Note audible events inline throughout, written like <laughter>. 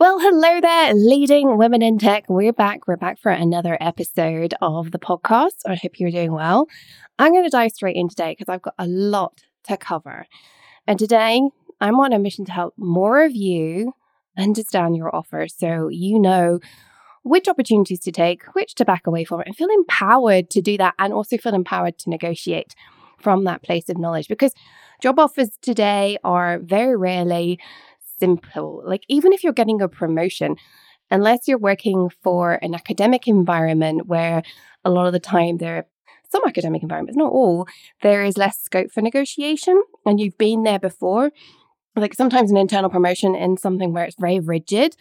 Well, hello there, leading women in tech. We're back. We're back for another episode of the podcast. I hope you're doing well. I'm going to dive straight in today because I've got a lot to cover. And today, I'm on a mission to help more of you understand your offer so you know which opportunities to take, which to back away from, and feel empowered to do that and also feel empowered to negotiate from that place of knowledge because job offers today are very rarely simple. Like, even if you're getting a promotion, unless you're working for an academic environment where a lot of the time there are some academic environments, not all, there is less scope for negotiation and you've been there before. Like sometimes an internal promotion in something where it's very rigid,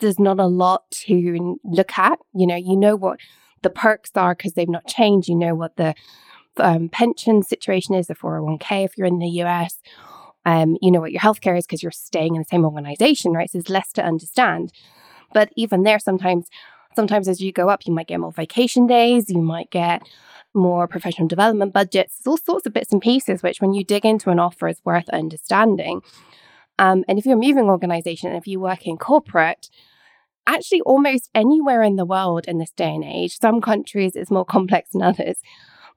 there's not a lot to look at. You know, you know what the perks are because they've not changed. You know what the um, pension situation is, the 401k if you're in the US, um, you know what your healthcare is because you're staying in the same organization, right? So there's less to understand. But even there, sometimes, sometimes as you go up, you might get more vacation days, you might get more professional development budgets, there's all sorts of bits and pieces, which when you dig into an offer is worth understanding. Um, and if you're a moving organization, if you work in corporate, actually almost anywhere in the world in this day and age, some countries it's more complex than <laughs> others.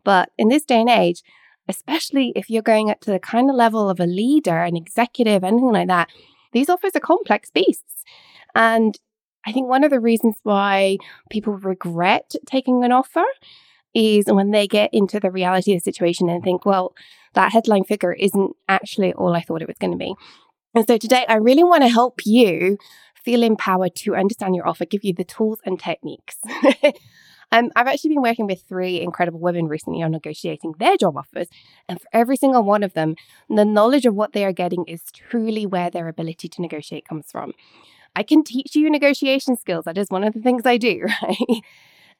But in this day and age, especially if you're going up to the kind of level of a leader, an executive, anything like that, these offers are complex beasts. And I think one of the reasons why people regret taking an offer is when they get into the reality of the situation and think, well, that headline figure isn't actually all I thought it was going to be. And so today, I really want to help you feel empowered to understand your offer, give you the tools and techniques <laughs> Um, I've actually been working with three incredible women recently on negotiating their job offers. And for every single one of them, the knowledge of what they are getting is truly where their ability to negotiate comes from. I can teach you negotiation skills. That is one of the things I do, <laughs> right?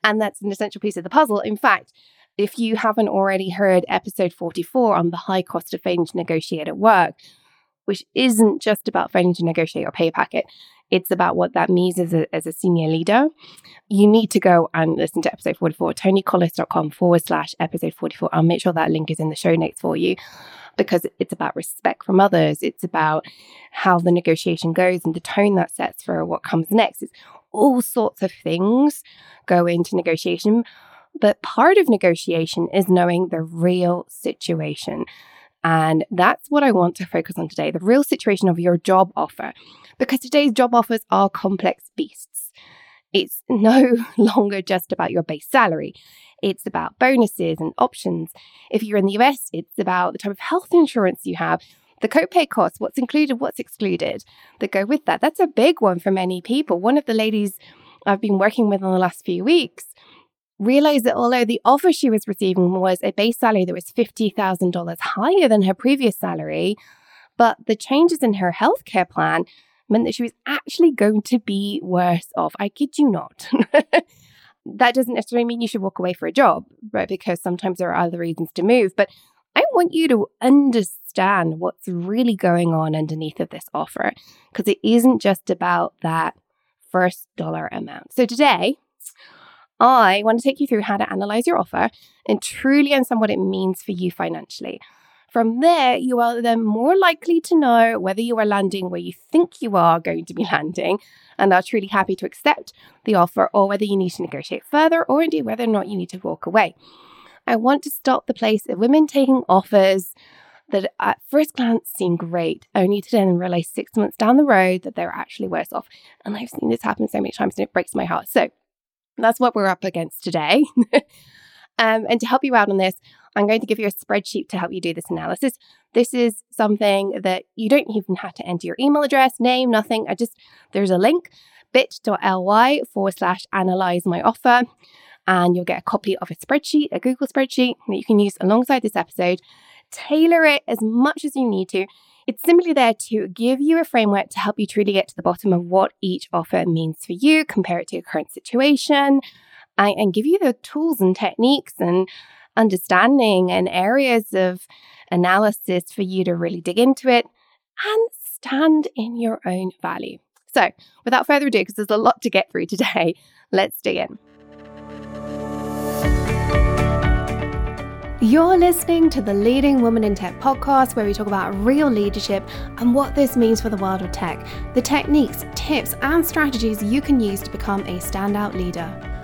And that's an essential piece of the puzzle. In fact, if you haven't already heard episode 44 on the high cost of failing to negotiate at work, which isn't just about failing to negotiate your pay packet, it's about what that means as a, as a senior leader. You need to go and listen to episode 44, tonicollis.com forward slash episode 44. I'll make sure that link is in the show notes for you because it's about respect from others. It's about how the negotiation goes and the tone that sets for what comes next. It's all sorts of things go into negotiation. But part of negotiation is knowing the real situation. And that's what I want to focus on today the real situation of your job offer because today's job offers are complex beasts. It's <laughs> no longer just about your base salary. It's about bonuses and options. If you're in the US, it's about the type of health insurance you have, the copay costs, what's included, what's excluded that go with that. That's a big one for many people. One of the ladies I've been working with in the last few weeks realized that although the offer she was receiving was a base salary that was $50,000 higher than her previous salary, but the changes in her healthcare plan meant that she was actually going to be worse off. I kid you not. <laughs> that doesn't necessarily mean you should walk away for a job, right? Because sometimes there are other reasons to move. But I want you to understand what's really going on underneath of this offer because it isn't just about that first dollar amount. So today, I want to take you through how to analyze your offer and truly understand what it means for you financially. From there, you are then more likely to know whether you are landing where you think you are going to be <laughs> landing and are truly happy to accept the offer, or whether you need to negotiate further, or indeed whether or not you need to walk away. I want to stop the place of women taking offers that at first glance seem great, only to then realize six months down the road that they're actually worse off. And I've seen this happen so many times and it breaks my heart. So that's what we're up against today. <laughs> um, and to help you out on this, I'm going to give you a spreadsheet to help you do this analysis. This is something that you don't even have to enter your email address, name, nothing. I just, there's a link bit.ly forward slash analyze my offer. And you'll get a copy of a spreadsheet, a Google spreadsheet that you can use alongside this episode. Tailor it as much as you need to. It's simply there to give you a framework to help you truly get to the bottom of what each offer means for you, compare it to your current situation, and, and give you the tools and techniques and understanding and areas of analysis for you to really dig into it and stand in your own value. So, without further ado, because there's a lot to get through today, <laughs> let's dig in. You're listening to the Leading Women in Tech podcast, where we talk about real leadership and what this means for the world of tech, the techniques, tips, and strategies you can use to become a standout leader.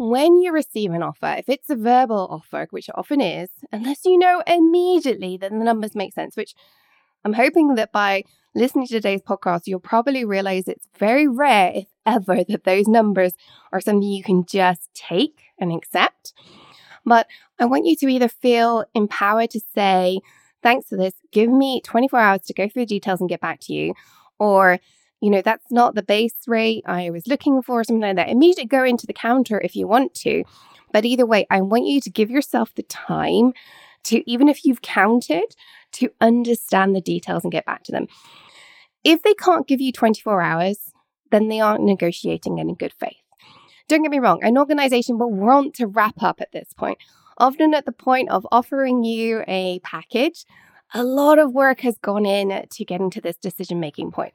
when you receive an offer, if it's a verbal offer, which it often is, unless you know immediately that the numbers make sense, which I'm hoping that by listening to today's podcast, you'll probably realize it's very rare, if ever, that those numbers are something you can just take and accept. But I want you to either feel empowered to say, thanks for this, give me 24 hours to go through the details and get back to you, or you know, that's not the base rate I was looking for, something like that. Immediately go into the counter if you want to. But either way, I want you to give yourself the time to, even if you've counted, to understand the details and get back to them. If they can't give you 24 hours, then they aren't negotiating in good faith. Don't get me wrong, an organization will want to wrap up at this point. Often at the point of offering you a package, a lot of work has gone in to getting to this decision making point.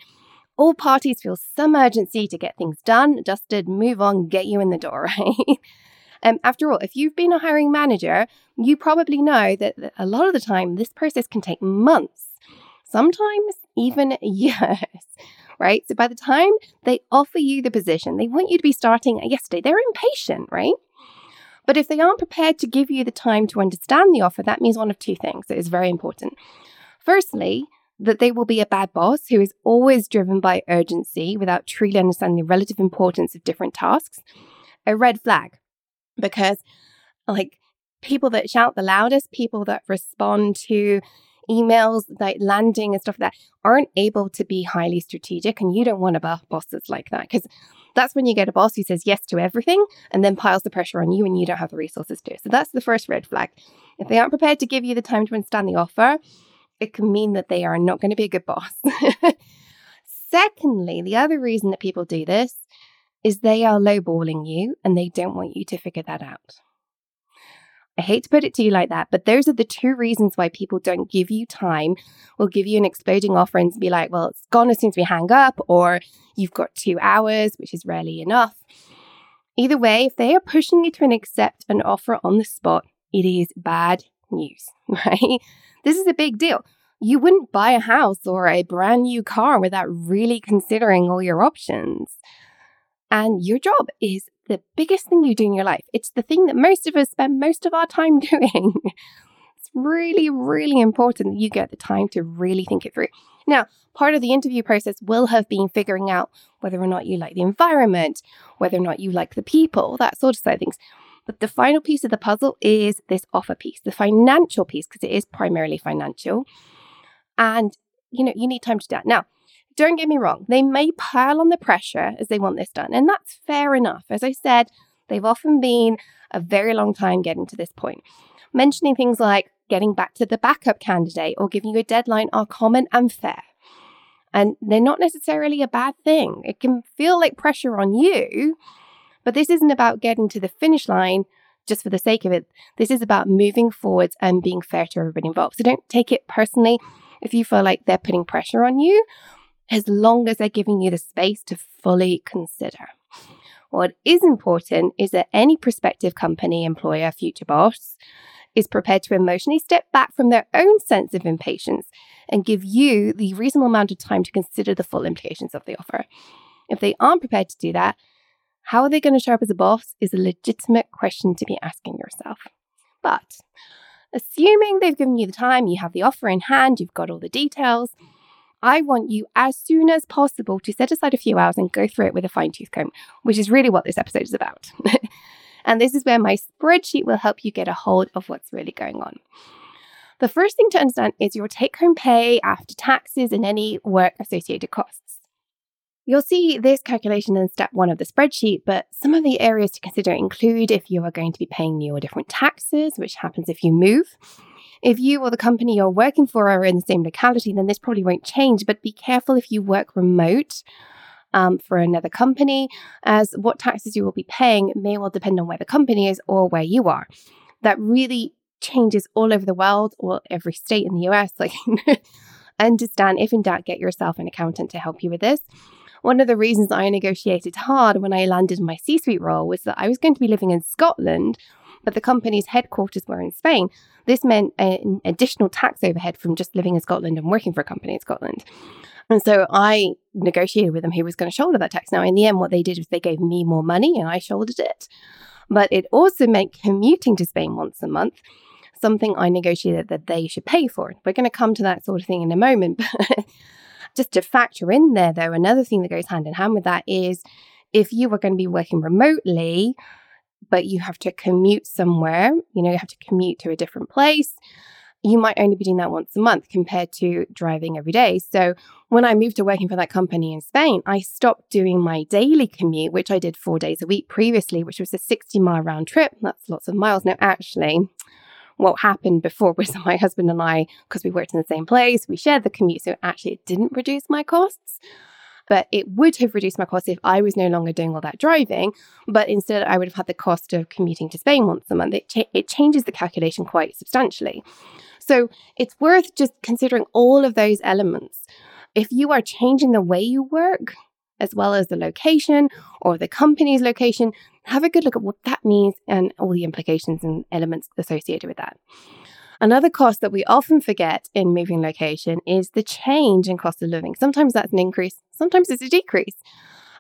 All parties feel some urgency to get things done, dusted, move on, get you in the door, <laughs> right? Um, after all, if you've been a hiring manager, you probably know that a lot of the time this process can take months, sometimes even <laughs> years, right? So by the time they offer you the position, they want you to be starting yesterday. They're impatient, right? But if they aren't prepared to give you the time to understand the offer, that means one of two things that is very important. Firstly, that they will be a bad boss who is always driven by urgency without truly understanding the relative importance of different tasks, a red flag. Because, like, people that shout the loudest, people that respond to emails like landing and stuff like that aren't able to be highly strategic. And you don't want a boss that's like that because that's when you get a boss who says yes to everything and then piles the pressure on you and you don't have the resources to. So that's the first red flag. If they aren't prepared to give you the time to understand the offer, it can mean that they are not going to be a good boss. <laughs> Secondly, the other reason that people do this is they are lowballing you and they don't want you to figure that out. I hate to put it to you like that, but those are the two reasons why people don't give you time, will give you an exploding offer and be like, well, it's gone as soon as we hang up, or you've got two hours, which is rarely enough. Either way, if they are pushing you to an accept an offer on the spot, it is bad news, <laughs> right? This is a big deal. You wouldn't buy a house or a brand new car without really considering all your options. And your job is the biggest thing you do in your life. It's the thing that most of us spend most of our time <laughs> doing. it's really, really important that you get the time to really think it through. Now, part of the interview process will have been figuring out whether or not you like the environment, whether or not you like the people, that sort of side of things. But the final piece of the puzzle is this offer piece, the financial piece, because it is primarily financial. And, you know, you need time to do that. Now, don't get me wrong, they may pile on the pressure as they want this done. And that's fair enough. As I said, they've often been a very long time getting to this point. Mentioning things like getting back to the backup candidate or giving you a deadline are common and fair. And they're not necessarily a bad thing. It can feel like pressure on you, but this isn't about getting to the finish line just for the sake of it. This is about moving forwards and being fair to everybody involved. So don't take it personally if you feel like they're putting pressure on you, as long as they're giving you the space to fully consider. What is important is that any prospective company, employer, future boss is prepared to emotionally step back from their own sense of impatience and give you the reasonable amount of time to consider the full implications of the offer. If they aren't prepared to do that, how are they going to show up as a boss is a legitimate question to be asking yourself. But assuming they've given you the time, you have the offer in hand, you've got all the details, I want you as soon as possible to set aside a few hours and go through it with a fine tooth comb, which is really what this episode is about. <laughs> and this is where my spreadsheet will help you get a hold of what's really going on. The first thing to understand is your take home pay after taxes and any work associated costs. You'll see this calculation in step one of the spreadsheet, but some of the areas to consider include if you are going to be paying new or different taxes, which happens if you move, If you or the company you're working for are in the same locality, then this probably won't change. But be careful if you work remote um, for another company, as what taxes you will be paying may well depend on where the company is or where you are. That really changes all over the world or every state in the US. Like, <laughs> understand if in doubt, get yourself an accountant to help you with this. One of the reasons I negotiated hard when I landed my C suite role was that I was going to be living in Scotland, but the company's headquarters were in Spain. This meant an additional tax overhead from just living in Scotland and working for a company in Scotland. And so I negotiated with them who was going to shoulder that tax. Now, in the end, what they did was they gave me more money and I shouldered it. But it also meant commuting to Spain once a month, something I negotiated that they should pay for. We're going to come to that sort of thing in a moment. <laughs> Just to factor in there, though, another thing that goes hand in hand with that is if you are going to be working remotely, but you have to commute somewhere, you know, you have to commute to a different place, you might only be doing that once a month compared to driving every day. So when I moved to working for that company in Spain, I stopped doing my daily commute, which I did four days a week previously, which was a 60 mile round trip. That's lots of miles. Now, actually, what happened before <laughs> was my husband and I, because we worked in the same place, we shared the commute. So actually, it didn't reduce my costs but it would have reduced my costs if I was no longer doing all that driving. But instead, I would have had the cost of commuting to Spain once a month. It, it changes the calculation quite substantially. So it's worth just considering all of those elements. If you are changing the way you work, as well as the location or the company's location, have a good look at what that means and all the implications and elements associated with that. Another cost that we often forget in moving location is the change in cost of living. Sometimes that's an increase, sometimes it's a decrease.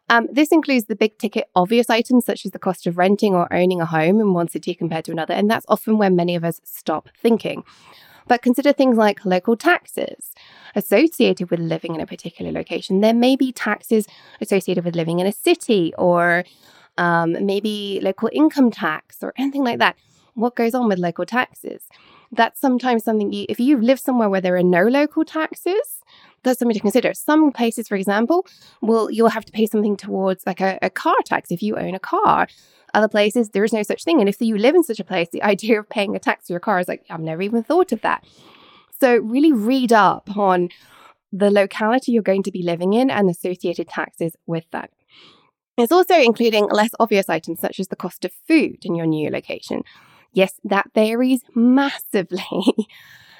Um, this includes the big ticket obvious items such as the cost of renting or owning a home in one city compared to another, and that's often where many of us stop thinking. But consider things like local taxes associated with living in a particular location. There may be taxes associated with living in a city or um, maybe local income tax or anything like that. What goes on with local taxes? That's sometimes something you, if you live somewhere where there are no local taxes, that's something to consider. Some places, for example, will you'll have to pay something towards like a, a car tax if you own a car. Other places, there is no such thing. And if you live in such a place, the <laughs> idea of paying a tax for your car is like, I've never even thought of that. So, really read up on the locality you're going to be living in and associated taxes with that. It's also including less obvious items such as the cost of food in your new location. Yes, that varies massively. <laughs>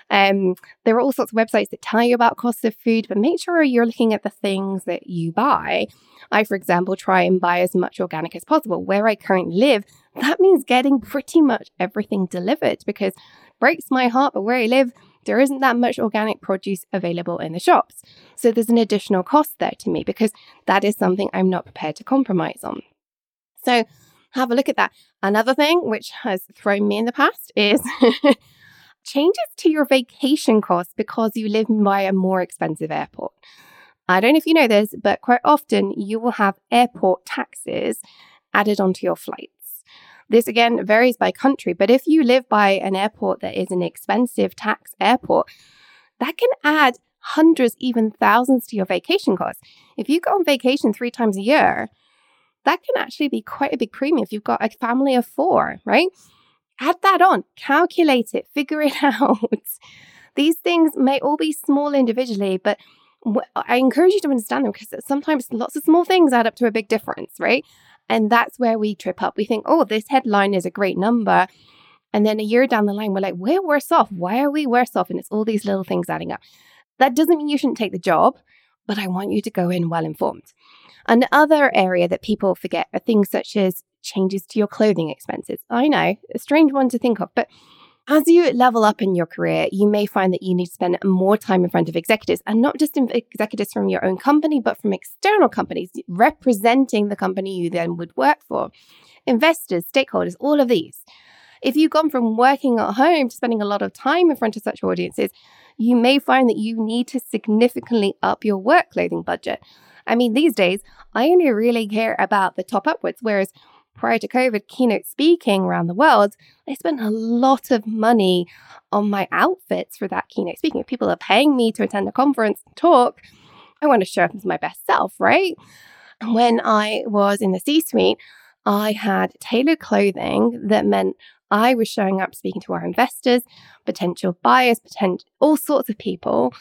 Um, there are all sorts of websites that tell you about costs of food, but make sure you're looking at the things that you buy. I, for example, try and buy as much organic as possible. Where I currently live, that means getting pretty much everything delivered because breaks my heart, but where I live, there isn't that much organic produce available in the shops. So there's an additional cost there to me because that is something I'm not prepared to compromise on. So have a look at that. Another thing which has thrown me in the past is <laughs> changes to your vacation costs because you live by a more expensive airport. I don't know if you know this, but quite often you will have airport taxes added onto your flights. This again varies by country, but if you live by an airport that is an expensive tax airport, that can add hundreds, even thousands to your vacation costs. If you go on vacation three times a year, that can actually be quite a big premium if you've got a family of four, right? Add that on, calculate it, figure it <laughs> out. These things may all be small individually, but I encourage you to understand them because sometimes lots of small things add up to a big difference, right? And that's where we trip up. We think, oh, this headline is a great number. And then a year down the line, we're like, we're worse off. Why are we worse off? And it's all these little things adding up. That doesn't mean you shouldn't take the job, but I want you to go in well informed. Another area that people forget are things such as changes to your clothing expenses. I know, a strange one to think of, but as you level up in your career, you may find that you need to spend more time in front of executives and not just executives from your own company, but from external companies representing the company you then would work for. Investors, stakeholders, all of these. If you've gone from working at home to spending a lot of time in front of such audiences, you may find that you need to significantly up your work clothing budget. I mean, these days, I only really care about the top upwards, whereas prior to COVID, keynote speaking around the world, I spent a lot of money on my outfits for that keynote speaking. If people are paying me to attend a conference and talk, I want to show up as my best self, right? When I was in the C suite, I had tailored clothing that meant I was showing up speaking to our investors, potential buyers, potential all sorts of people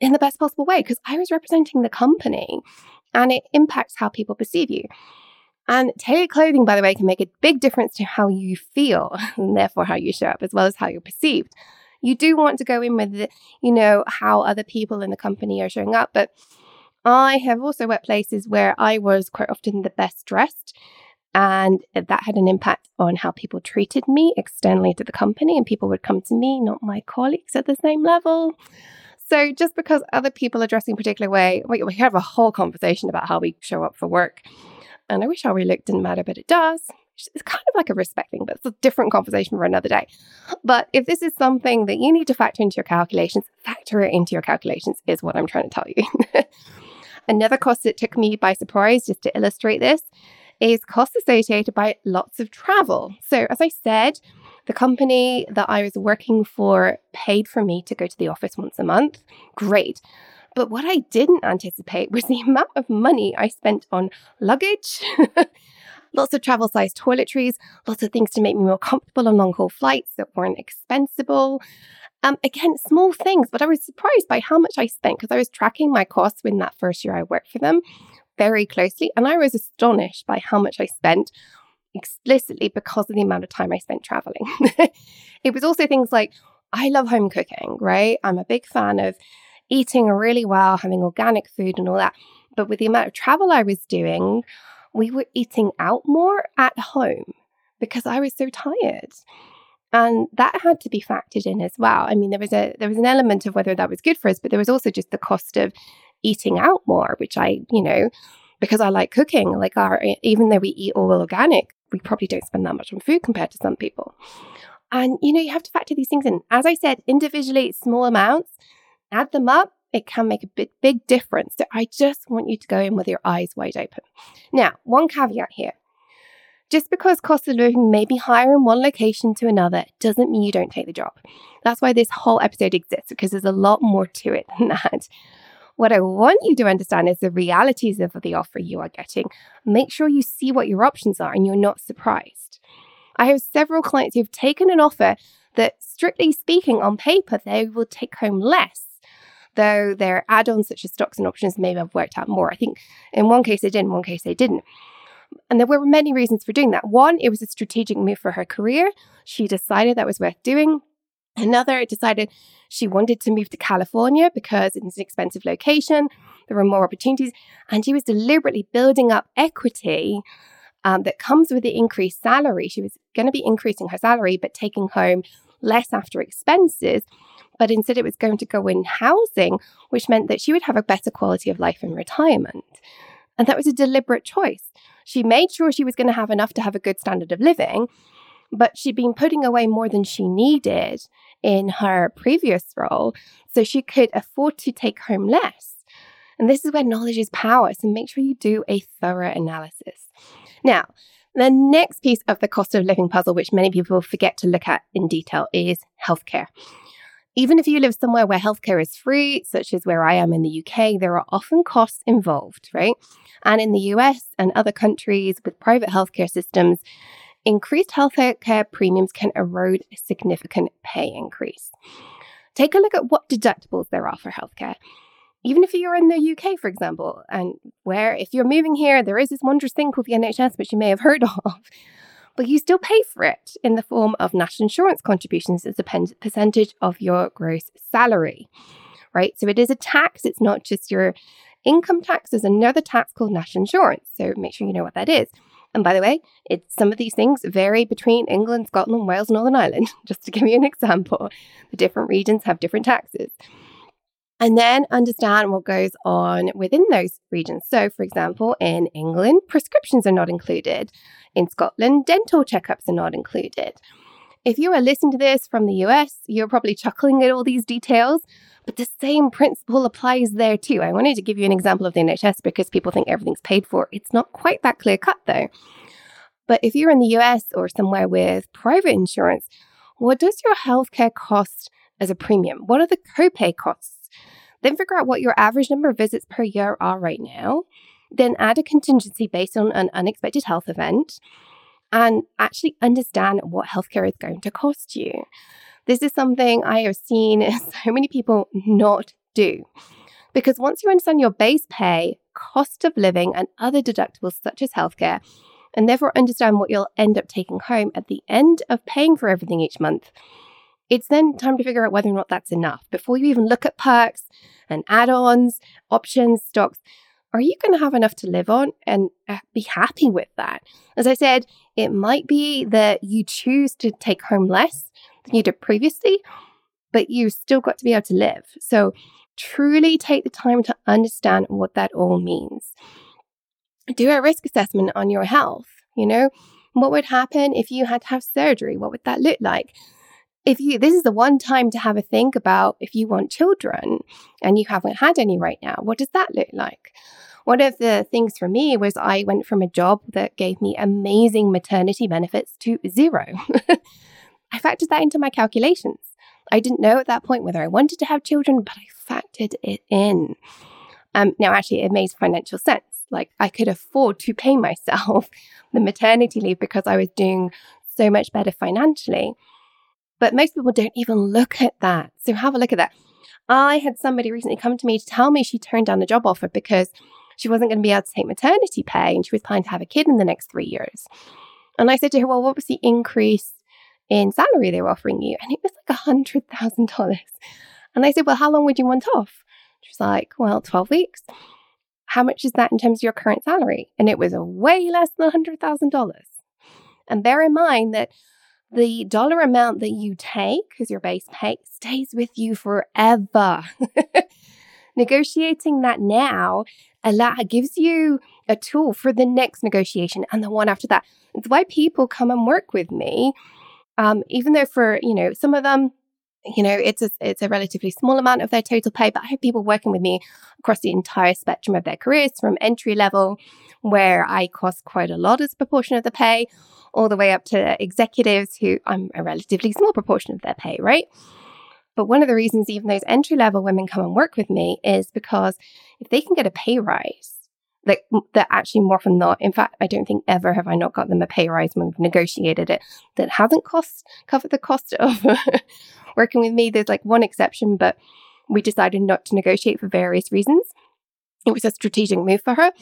in the best possible way because I was representing the company and it impacts how people perceive you. And tailored clothing, by the way, can make a big difference to how you feel <laughs> and therefore how you show up as well as how you're perceived. You do want to go in with, you know, how other people in the company are showing up. But I have also worked places where I was quite often the best dressed. And that had an impact on how people treated me externally to the company. And people would come to me, not my colleagues at the same level. So just because other people are dressing a particular way, we have a whole conversation about how we show up for work. And I wish we look didn't matter, but it does. It's kind of like a respect thing, but it's a different conversation for another day. But if this is something that you need to factor into your calculations, factor it into your calculations, is what I'm trying to tell you. <laughs> another cost that took me by surprise, just to illustrate this, is costs associated by lots of travel. So, as I said, the company that I was working for paid for me to go to the office once a month. Great. But what I didn't anticipate was the <laughs> amount of money I spent on luggage, <laughs> lots of travel sized toiletries, lots of things to make me more comfortable on long haul flights that weren't expensible. Um, again, small things, but I was surprised by how much I spent because I was tracking my costs in that first year I worked for them very closely. And I was astonished by how much I spent explicitly because of the amount of time I spent traveling. <laughs> it was also things like I love home cooking, right? I'm a big fan of eating really well, having organic food and all that. But with the amount of travel I was doing, we were eating out more at home because I was so tired. And that had to be factored in as well. I mean, there was a there was an element of whether that was good for us, but there was also just the cost of eating out more, which I, you know, because I like cooking, like our even though we eat all organic, we probably don't spend that much on food compared to some people. And you know, you have to factor these things in. As I said, individually, small amounts, add them up, it can make a big, big difference. So I just want you to go in with your eyes wide open. Now, one caveat here. Just because cost of living may be higher in one location to another doesn't mean you don't take the job. That's why this whole episode exists, because there's a lot more to it than that. What I want you to understand is the realities of the offer you are getting. Make sure you see what your options are and you're not surprised. I have several clients who've taken an offer that, strictly speaking, on paper, they will take home less though their add ons, such as stocks and options, may have worked out more. I think in one case they did, in one case they didn't. And there were many reasons for doing that. One, it was a strategic move for her career. She decided that was worth doing. Another it decided she wanted to move to California because it's an expensive location. There were more opportunities. And she was deliberately building up equity um, that comes with the increased salary. She was going to be increasing her salary, but taking home less after expenses. But instead, it was going to go in housing, which meant that she would have a better quality of life in retirement. And that was a deliberate choice. She made sure she was going to have enough to have a good standard of living, but she'd been putting away more than she needed in her previous role, so she could afford to take home less. And this is where knowledge is power. So make sure you do a thorough analysis. Now, the next piece of the cost of living puzzle, which many people forget to look at in detail, is healthcare. Even if you live somewhere where healthcare is free, such as where I am in the UK, there are often costs involved, right? And in the US and other countries with private healthcare systems, increased healthcare premiums can erode a significant pay increase. Take a look at what deductibles there are for healthcare. Even if you're in the UK, for example, and where if you're moving here, there is this wondrous thing called the NHS, which you may have heard <laughs> of but you still pay for it in the form of national insurance contributions as a percentage of your gross salary, right? So it is a tax, it's not just your income tax, there's another tax called national insurance. So make sure you know what that is. And by the way, it's some of these things vary between England, Scotland, Wales, Northern Ireland. <laughs> Just to give you an example, the different regions have different taxes and then understand what goes on within those regions. So, for example, in England, prescriptions are not included. In Scotland, dental checkups are not included. If you are listening to this from the US, you're probably chuckling at all these details, but the same principle applies there too. I wanted to give you an example of the NHS because people think everything's paid for. It's not quite that clear cut though. But if you're in the US or somewhere with private insurance, what does your healthcare cost as a premium? What are the copay costs? Then figure out what your average number of visits per year are right now. Then add a contingency based on an unexpected health event and actually understand what healthcare is going to cost you. This is something I have seen <laughs> so many people not do. Because once you understand your base pay, cost of living, and other deductibles such as healthcare, and therefore understand what you'll end up taking home at the end of paying for everything each month, it's then time to figure out whether or not that's enough. Before you even look at perks and add ons, options, stocks, are you going to have enough to live on and uh, be happy with that? As I said, it might be that you choose to take home less than you did previously, but you still got to be able to live. So truly take the time to understand what that all means. Do a risk assessment on your health. You know, what would happen if you had to have surgery? What would that look like? If you, this is the one time to have a think about if you want children and you haven't had any right now, what does that look like? One of the things for me was I went from a job that gave me amazing maternity benefits to zero. <laughs> I factored that into my calculations. I didn't know at that point whether I wanted to have children, but I factored it in. Um, now, actually, it made financial sense. Like I could afford to pay myself <laughs> the maternity leave because I was doing so much better financially. But most people don't even look at that. So have a look at that. I had somebody recently come to me to tell me she turned down a job offer because she wasn't going to be able to take maternity pay and she was planning to have a kid in the next three years. And I said to her, Well, what was the increase in salary they were offering you? And it was like a $100,000. And I said, Well, how long would you want off? She was like, Well, 12 weeks. How much is that in terms of your current salary? And it was way less than $100,000. And bear in mind that the dollar amount that you take as your base pay stays with you forever. <laughs> Negotiating that now allow, gives you a tool for the next negotiation and the one after that. It's why people come and work with me. Um, even though for, you know, some of them, you know, it's a, it's a relatively small amount of their total pay, but I have people working with me across the entire spectrum of their careers from entry level, where I cost quite a lot as a proportion of the pay, all the way up to executives who I'm a relatively small proportion of their pay, right? But one of the reasons even those entry level women come and work with me is because if they can get a pay rise, like that actually more often not. In fact, I don't think ever have I not got them a pay rise when we've negotiated it that hasn't cost covered the cost of <laughs> working with me. There's like one exception, but we decided not to negotiate for various reasons. It was a strategic move for her.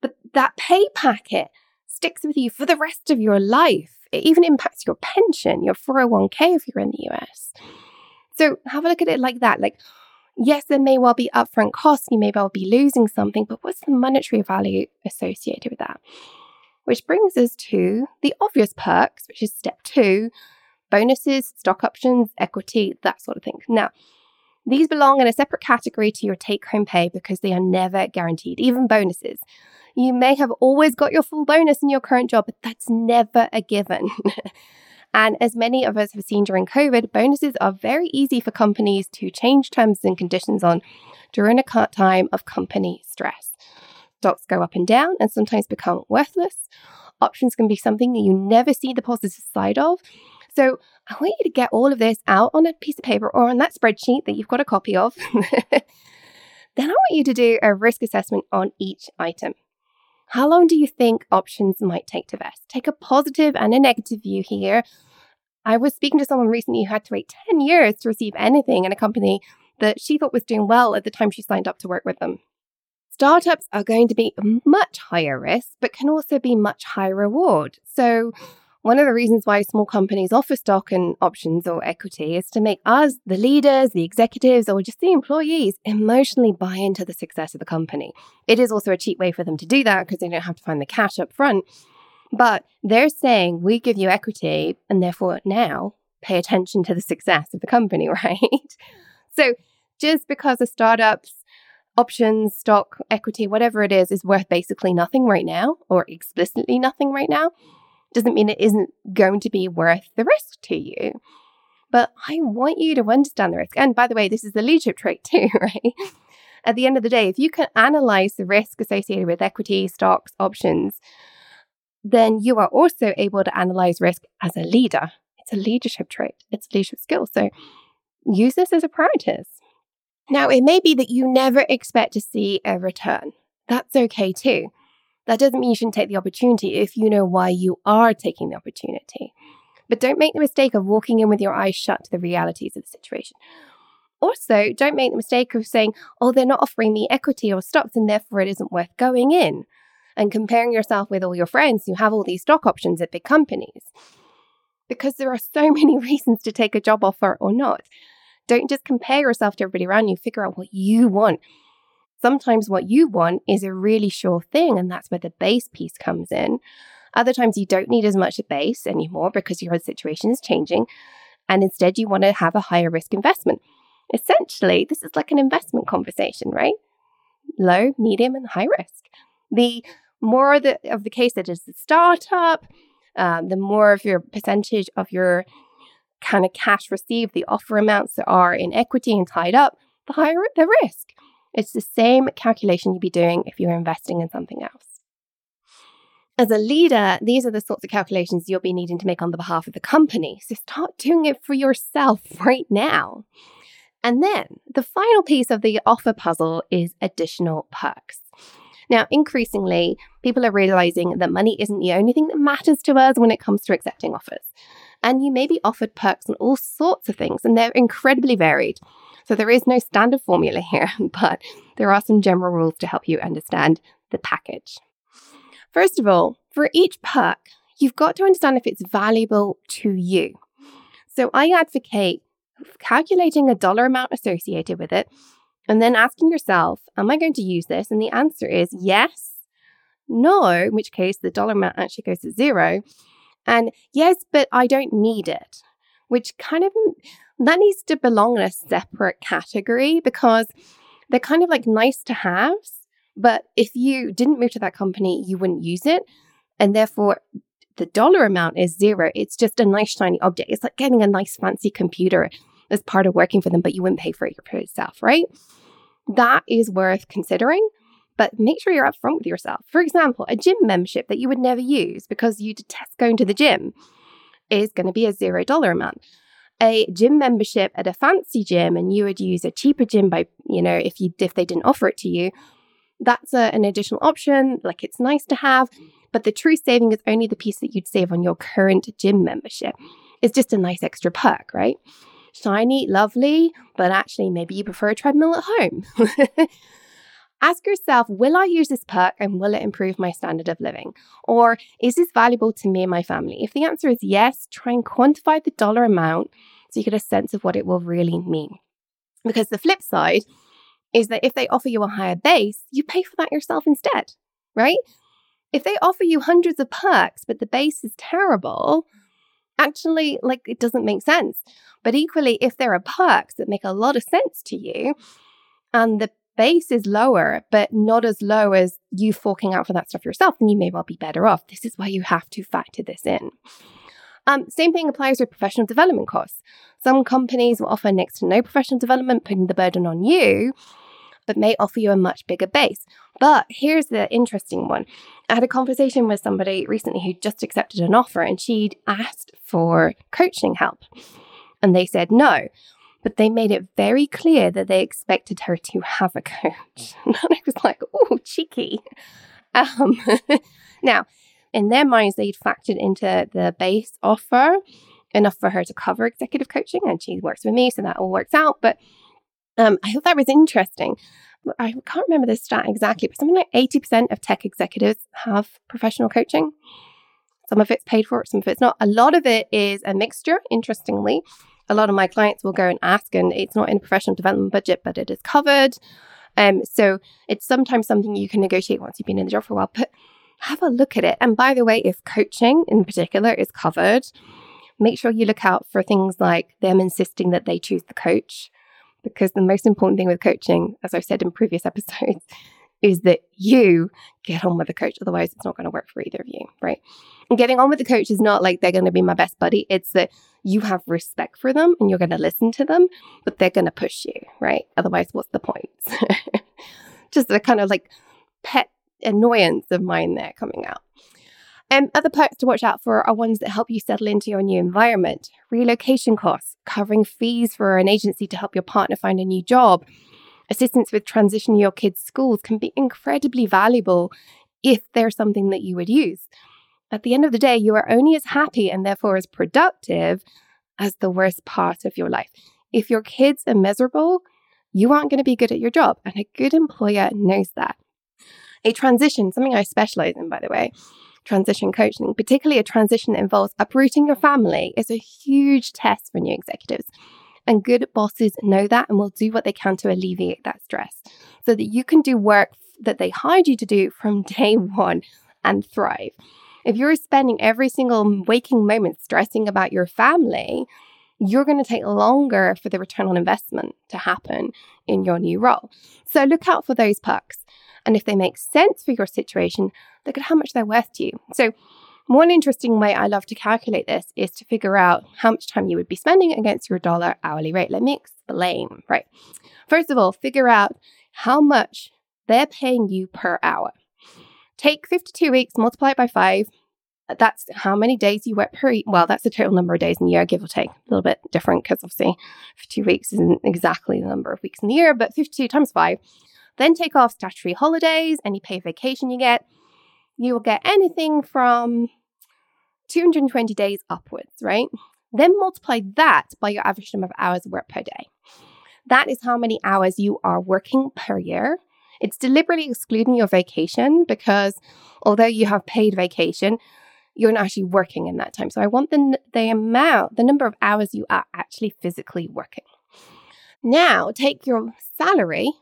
But that pay packet sticks with you for the rest of your life. It even impacts your pension, your 401k if you're in the US. So have a look at it like that. Like, yes, there may well be upfront costs, you may well be losing something, but what's the monetary value associated with that? Which brings us to the obvious perks, which is step two bonuses, stock options, equity, that sort of thing. Now, these belong in a separate category to your take home pay because they are never guaranteed, even bonuses. You may have always got your full bonus in your current job, but that's never a given. <laughs> and as many of us have seen during COVID, bonuses are very easy for companies to change terms and conditions on during a time of company stress. Stocks go up and down and sometimes become worthless. Options can be something that you never see the positive side of. So I want you to get all of this out on a piece of paper or on that spreadsheet that you've got a copy of. <laughs> then I want you to do a risk assessment on each item. How long do you think options might take to vest? Take a positive and a negative view here. I was speaking to someone recently who had to wait 10 years to receive anything in a company that she thought was doing well at the time she signed up to work with them. Startups are going to be much higher risk, but can also be much higher reward. So, one of the reasons why small companies offer stock and options or equity is to make us, the leaders, the executives, or just the employees, emotionally buy into the success of the company. It is also a cheap way for them to do that because they don't have to find the cash up front. But they're saying we give you equity and therefore now pay attention to the success of the company, <laughs> right? so just because a startup's options, stock, equity, whatever it is, is worth basically nothing right now or explicitly nothing right now, doesn't mean it isn't going to be worth the risk to you. But I want you to understand the risk. And by the way, this is the leadership trait <laughs> too, right? At the end of the day, if you can analyze the risk associated with equity, stocks, options, then you are also able to analyze risk as a leader. It's a leadership trait, it's a leadership skill. So use this as a practice. Now, it may be that you never expect to see a return. That's okay too. That doesn't mean you shouldn't take the opportunity if you know why you are taking the opportunity. But don't make the mistake of walking in with your eyes shut to the realities of the situation. Also, don't make the mistake of saying, oh, they're not offering me equity or stocks and therefore it isn't worth going in, and comparing yourself with all your friends who have all these stock options at big companies. Because there are so <laughs> many reasons to take a job offer or not. Don't just compare yourself to everybody around you, figure out what you want. Sometimes what you want is a really sure thing, and that's where the base piece comes in. Other times you don't need as much a base anymore because your situation is changing, and instead you want to have a higher risk investment. Essentially, this is like an investment conversation, right? Low, medium, and high risk. The more the, of the case that is the startup, um, the more of your percentage of your kind of cash received, the offer amounts that are in equity and tied up, the higher the risk. It's the same calculation you'd be doing if you're investing in something else. As a leader, these are the sorts of calculations you'll be needing to make on the behalf of the company. So start doing it for yourself <laughs> right now. And then the final piece of the offer puzzle is additional perks. Now, increasingly, people are realizing that money isn't the only thing that matters to us when it comes to accepting offers. And you may be offered perks on all sorts of things, and they're incredibly varied. So there is no standard formula here, <laughs> but there are some general rules to help you understand the package. First of all, for each perk, you've got to understand if it's valuable to you. So I advocate calculating a dollar amount associated with it and then asking yourself, Am I going to use this? And the answer is yes, no, in which case the dollar amount actually goes to zero. And yes, but I don't need it, which kind of that needs to belong in a separate category because they're kind of like nice to haves. But if you didn't move to that company, you wouldn't use it. And therefore, the dollar amount is zero. It's just a nice, shiny object. It's like getting a nice, fancy computer as part of working for them, but you wouldn't pay for it yourself, right? That is worth considering, but make sure you're upfront with yourself. For example, a gym membership that you would never use because you detest going to the gym is going to be a zero dollar amount a gym membership at a fancy gym and you would use a cheaper gym by, you know, if you if they didn't offer it to you, that's a, an additional option. Like it's nice to have, but the true saving is only the piece that you'd save on your current gym membership. It's just a nice extra perk, right? Shiny, lovely, but actually maybe you prefer a treadmill at home. <laughs> Ask yourself, will I use this perk and will it improve my standard of living? Or is this valuable to me and my family? If the answer is yes, try and quantify the dollar amount so you get a sense of what it will really mean. Because the flip side is that if they offer you a higher base, you pay for that yourself instead, right? If they offer you hundreds of perks, but the base is terrible, actually, like it doesn't make sense. But equally, if there are perks that make a lot of sense to you and the base is lower, but not as low as you forking out for that stuff yourself, then you may well be better off. This is why you have to factor this in. Um, same thing applies with professional development costs. Some companies will offer next to no professional development, putting the burden on you, but may offer you a much bigger base. But here's the interesting one. I had a conversation with somebody recently who just accepted an offer and she'd asked for coaching help. And they said no but they made it very clear that they expected her to have a coach. <laughs> And I was like, oh, cheeky. Um, <laughs> now, in their minds, they'd factored into the base offer enough for her to cover executive coaching, and she works with me, so that all works out. But um, I thought that was interesting. I can't remember the stat exactly, but something like 80% of tech executives have professional coaching. Some of it's paid for, some of it's not. A lot of it is a mixture, interestingly a lot of my clients will go and ask, and it's not in professional development budget, but it is covered. Um, so it's sometimes something you can negotiate once you've been in the job for a while. But have a look at it. And by the way, if coaching in particular is covered, make sure you look out for things like them insisting that they choose the coach. Because the most important thing with coaching, as I've said in previous <laughs> episodes, is that you get on with the coach. Otherwise, it's not going to work for either of you, right? And getting on with the coach is not like they're going to be my best buddy. It's that you have respect for them and you're going to listen to them, but they're going to push you, right? Otherwise, what's the point? <laughs> Just a kind of like pet annoyance of mine there coming out. And other perks to watch out for are ones that help you settle into your new environment, relocation costs, covering fees for an agency to help your partner find a new job, Assistance with transitioning your kids' schools can be incredibly valuable if there's something that you would use. At the end of the day, you are only as happy and therefore as productive as the worst part of your life. If your kids are miserable, you aren't going to be good at your job. And a good employer knows that. A transition, something I specialize in, by the way, transition coaching, particularly a transition that involves uprooting your family, is a huge test for new executives. And good bosses know that and will do what they can to alleviate that stress so that you can do work that they hired you to do from <laughs> day one and thrive. If you're spending every single waking moment stressing about your family, you're going to take longer for the return on investment to happen in your new role. So look out for those perks. And if they make sense for your situation, look at how much they're worth to you. So, one interesting way I love to calculate this is to figure out how much time you would be spending against your dollar hourly rate. Let me explain. Right. First of all, figure out how much they're paying you per hour. Take 52 weeks, multiply it by five. Uh, that's how many days you work per Well, that's the total number of days in the year, give or take. A little bit different because obviously 52 weeks isn't exactly the number of weeks in the year, but 52 times five. Then take off statutory holidays, any paid vacation you get. You will get anything from 220 days upwards, right? Then multiply that by your average number of hours worked per day. That is how many hours you are working per year. It's deliberately excluding your vacation because although you have paid vacation, you're not actually working in that time. So I want the, the amount, the number of hours you are actually physically working. Now take your salary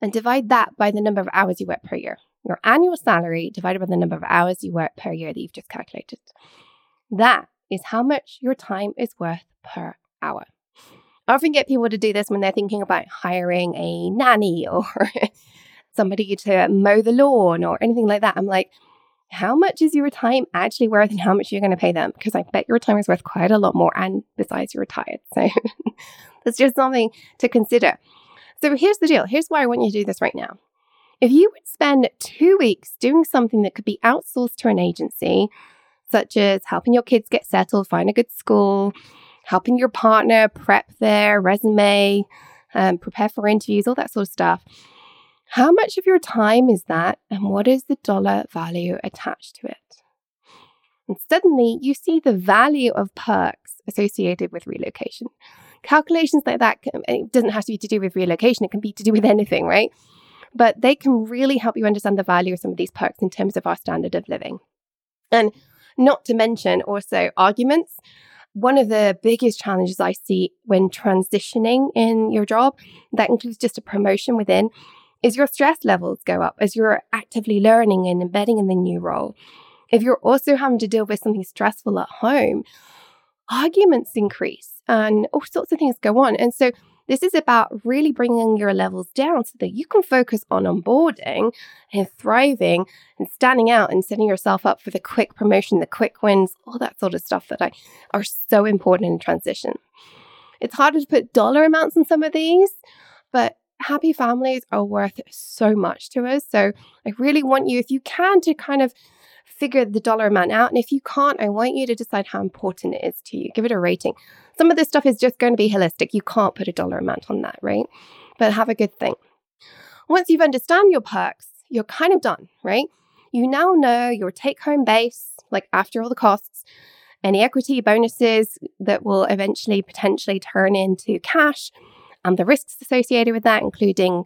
and divide that by the number of hours you work per year. Your annual salary divided by the number of hours you work per year that you've just calculated. That is how much your time is worth per hour. I often get people to do this when they're thinking about hiring a nanny <laughs> or somebody to mow the lawn or anything like that. I'm like, how much is your time actually worth and how much you're going to pay them? Because I bet your time is worth quite a lot more. And besides, you're retired. So <laughs> that's just something to consider. So here's the deal. Here's why I want you to do this right now. If you would spend two weeks doing something that could be outsourced to an agency, such as helping your kids get settled, find a good school, helping your partner prep their resume, um, prepare for interviews, all that sort of stuff, how much of your time is that, and what is the dollar value attached to it? And suddenly you see the value of perks associated with relocation. Calculations like that can, it doesn't have to be to do with relocation it can be to do with anything right? But they can really help you understand the value of some of these perks in terms of our standard of living. And not to mention also arguments one of the biggest challenges i see when transitioning in your job that includes just a promotion within is your stress levels go up as you're actively learning and embedding in the new role if you're also having to deal with something stressful at home arguments increase and all sorts of things go on. And so this is about really bringing your levels down so that you can focus on onboarding and thriving and standing out and setting yourself up for the quick promotion, the quick wins, all that sort of stuff that I, are so important in transition. It's harder to put dollar amounts on some of these, but happy families are worth so much to us. So I really want you, if you can, to kind of figure the dollar amount out. And if you can't, I want you to decide how important it is to you. Give it a rating. Some of this stuff is just going to be holistic. You can't put a dollar amount on that, right? But have a good thing. Once you've understand your perks, you're kind of done, right? You now know your take home base, like after all the costs, any equity bonuses that will eventually potentially turn into cash, and the risks associated with that, including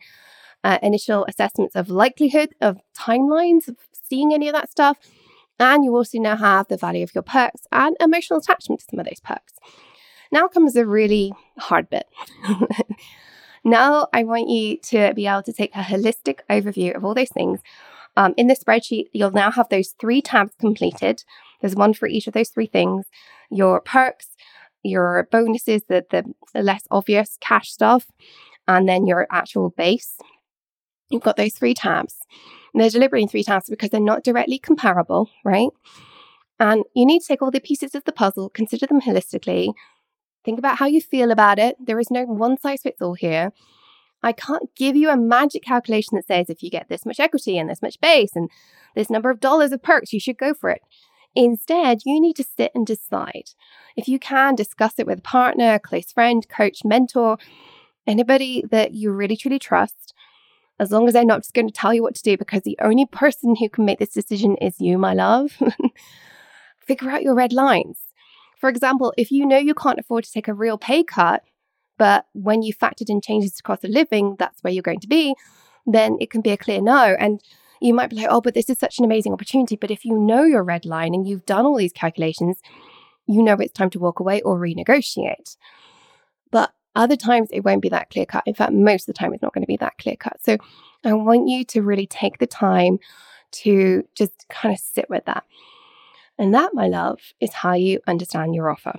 uh, initial assessments of likelihood of timelines of seeing any of that stuff. And you also now have the value of your perks and emotional attachment to some of those perks. Now comes the really hard bit. <laughs> now I want you to be able to take a holistic overview of all those things. Um, in the spreadsheet, you'll now have those three tabs completed. There's one for each of those three things your perks, your bonuses, the, the less obvious cash stuff, and then your actual base. You've got those three tabs. And they're deliberately in three tabs because they're not directly comparable, right? And you need to take all the pieces of the puzzle, consider them holistically, Think about how you feel about it. There is no one size fits all here. I can't give you a magic calculation that says if you get this much equity and this much base and this number of dollars of perks, you should go for it. Instead, you need to sit and decide. If you can, discuss it with a partner, close friend, coach, mentor, Anybody that you really truly trust, as long as they're not just going to tell you what to do, because the only person who can make this decision is you, my love. <laughs> Figure out your red lines. For example, if you know you can't afford to take a real pay cut, but when you factored in changes to cost of living, that's where you're going to be, then it can be a clear no. And you might be like, oh, but this is such an amazing opportunity. But if you know your red line and you've done all these calculations, you know it's time to walk away or renegotiate. But other times it won't be that clear cut. In fact, most of the time it's not going to be that clear cut. So I want you to really take the time to just kind of sit with that. And that, my love, is how you understand your offer.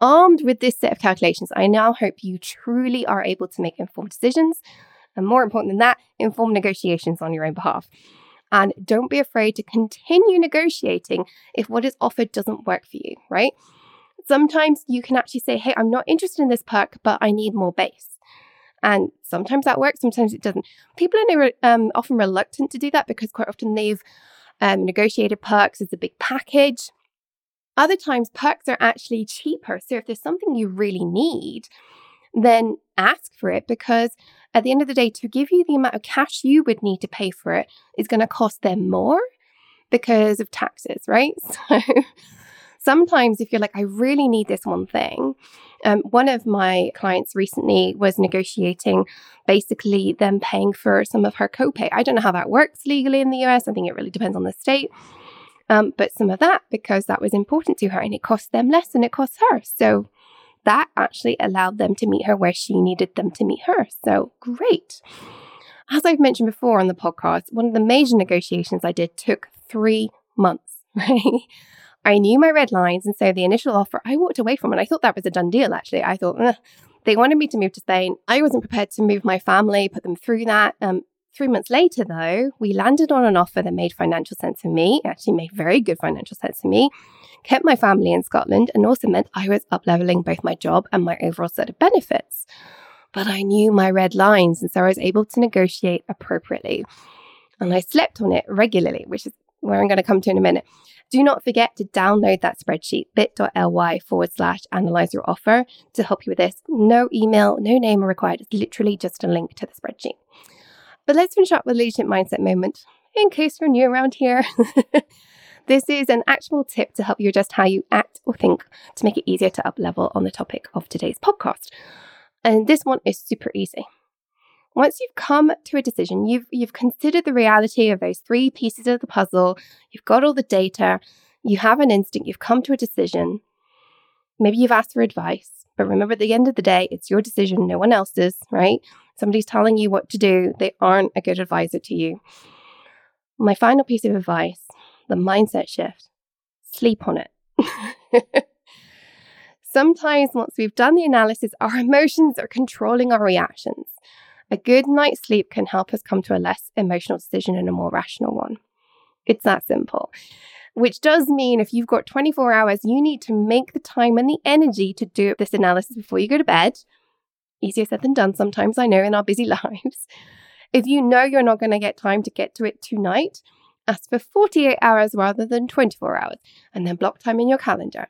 Armed with this set of calculations, I now hope you truly are able to make informed decisions. And more important than that, informed negotiations on your own behalf. And don't be afraid to continue negotiating if what is offered doesn't work for you, right? Sometimes you can actually say, hey, I'm not interested in this perk, but I need more base. And sometimes that works, sometimes it doesn't. People are um, often reluctant to do that because quite often they've um, negotiated perks is a big package. Other times, perks are actually cheaper. So if there's something you really need, then ask for it because at the end of the day, to give you the amount of cash you would need to pay for it is going to cost them more because of taxes, right? <laughs> So sometimes if you're like, I really need this one thing, um, one of my clients recently was negotiating basically them paying for some of her copay. I don't know how that works legally in the US. I think it really depends on the state. Um, but some of that because that was important to her and it cost them less than it costs her. So that actually allowed them to meet her where she needed them to meet her. So great. As I've mentioned before on the podcast, one of the major negotiations I did took three months, <laughs> right? I knew my red lines. And so the initial offer I walked away from, and I thought that was a done deal, actually. I thought, they wanted me to move to Spain. I wasn't prepared to move my family, put them through that. Um, Three months later, though, we landed on an offer that made financial sense for me, actually made very good financial sense for me, kept my family in Scotland, and also meant I was up leveling both my job and my overall set of benefits. But I knew my red lines, and so I was able to negotiate appropriately. And I slept on it regularly, which is where I'm going to come to in a minute. Do not forget to download that spreadsheet, bit.ly forward slash analyze your offer to help you with this. No email, no name are required. It's literally just a link to the spreadsheet. But let's finish up with a leadership mindset moment in case you're new around here. <laughs> this is an actual tip to help you adjust how you act or think to make it easier to up level on the topic of today's podcast. And this one is super easy. Once you've come to a decision, you've you've considered the reality of those three pieces of the puzzle, you've got all the data, you have an instinct, you've come to a decision. Maybe you've asked for advice, but remember at the end of the day, it's your decision, no one else's, right? somebody's telling you what to do, they aren't a good advisor to you. My final piece of advice the mindset shift sleep on it. <laughs> Sometimes, once we've done the analysis, our emotions are controlling our reactions. A good night's sleep can help us come to a less emotional decision and a more rational one. It's that simple. Which does mean if you've got 24 hours, you need to make the time and the energy to do this analysis before you go to bed easier said than done sometimes, I know, in our busy <laughs> lives. If you know you're not going to get time to get to it tonight, ask for 48 hours rather than 24 hours, and then block time in your calendar.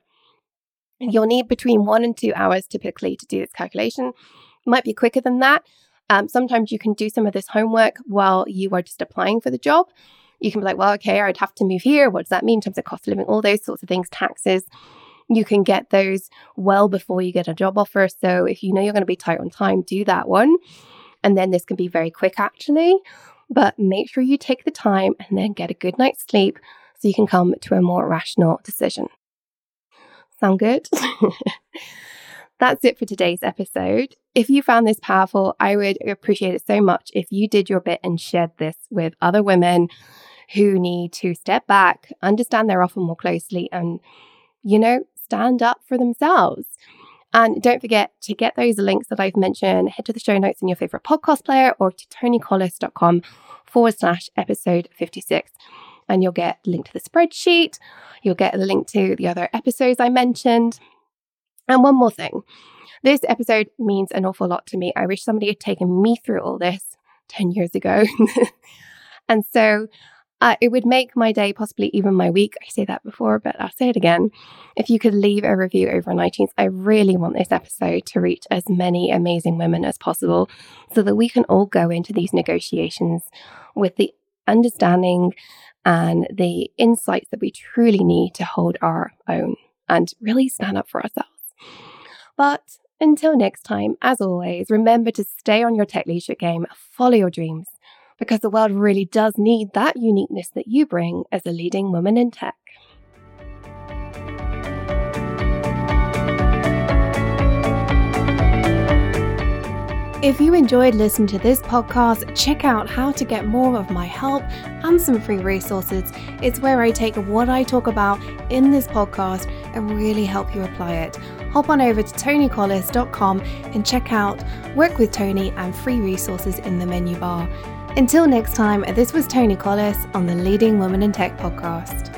You'll need between one and two hours typically to do this calculation. It might be quicker than that. Um, sometimes you can do some of this homework while you are just applying for the job. You can be like, well, okay, I'd have to move here. What does that mean in terms of cost of living? All those sorts of things, taxes. You can get those well before you get a job offer. So if you know you're going to be tight on time, do that one. And then this can be very quick actually. But make sure you take the time and then get a good night's sleep so you can come to a more rational decision. Sound good? <laughs> That's it for today's episode. If you found this powerful, I would appreciate it so much if you did your bit and shared this with other women who need to step back, understand their offer more closely, and, you know, stand up for themselves. And don't forget to get those links that I've mentioned, head to the show notes in your favorite podcast player or to tonicollis.com forward slash episode 56. And you'll get a link to the spreadsheet. You'll get a link to the other episodes I mentioned. And one more thing this episode means an awful lot to me. I wish somebody had taken me through all this 10 years ago. <laughs> and so Uh, it would make my day, possibly even my week. I say that before, but I'll say it again. If you could leave a review over on iTunes, I really want this episode to reach as many amazing women as possible so that we can all go into these negotiations with the understanding and the insights that we truly need to hold our own and really stand up for ourselves. But until next time, as always, remember to stay on your tech leadership game, follow your dreams, because the world really does need that uniqueness that you bring as a leading woman in tech. If you enjoyed listening to this podcast, check out how to get more of my help and some free resources. It's where I take what I talk about in this podcast and really help you apply it. Hop on over to tonicollis.com and check out Work with Toni and free resources in the menu bar. Until next time, this was Toni Collis on the Leading Women in Tech podcast.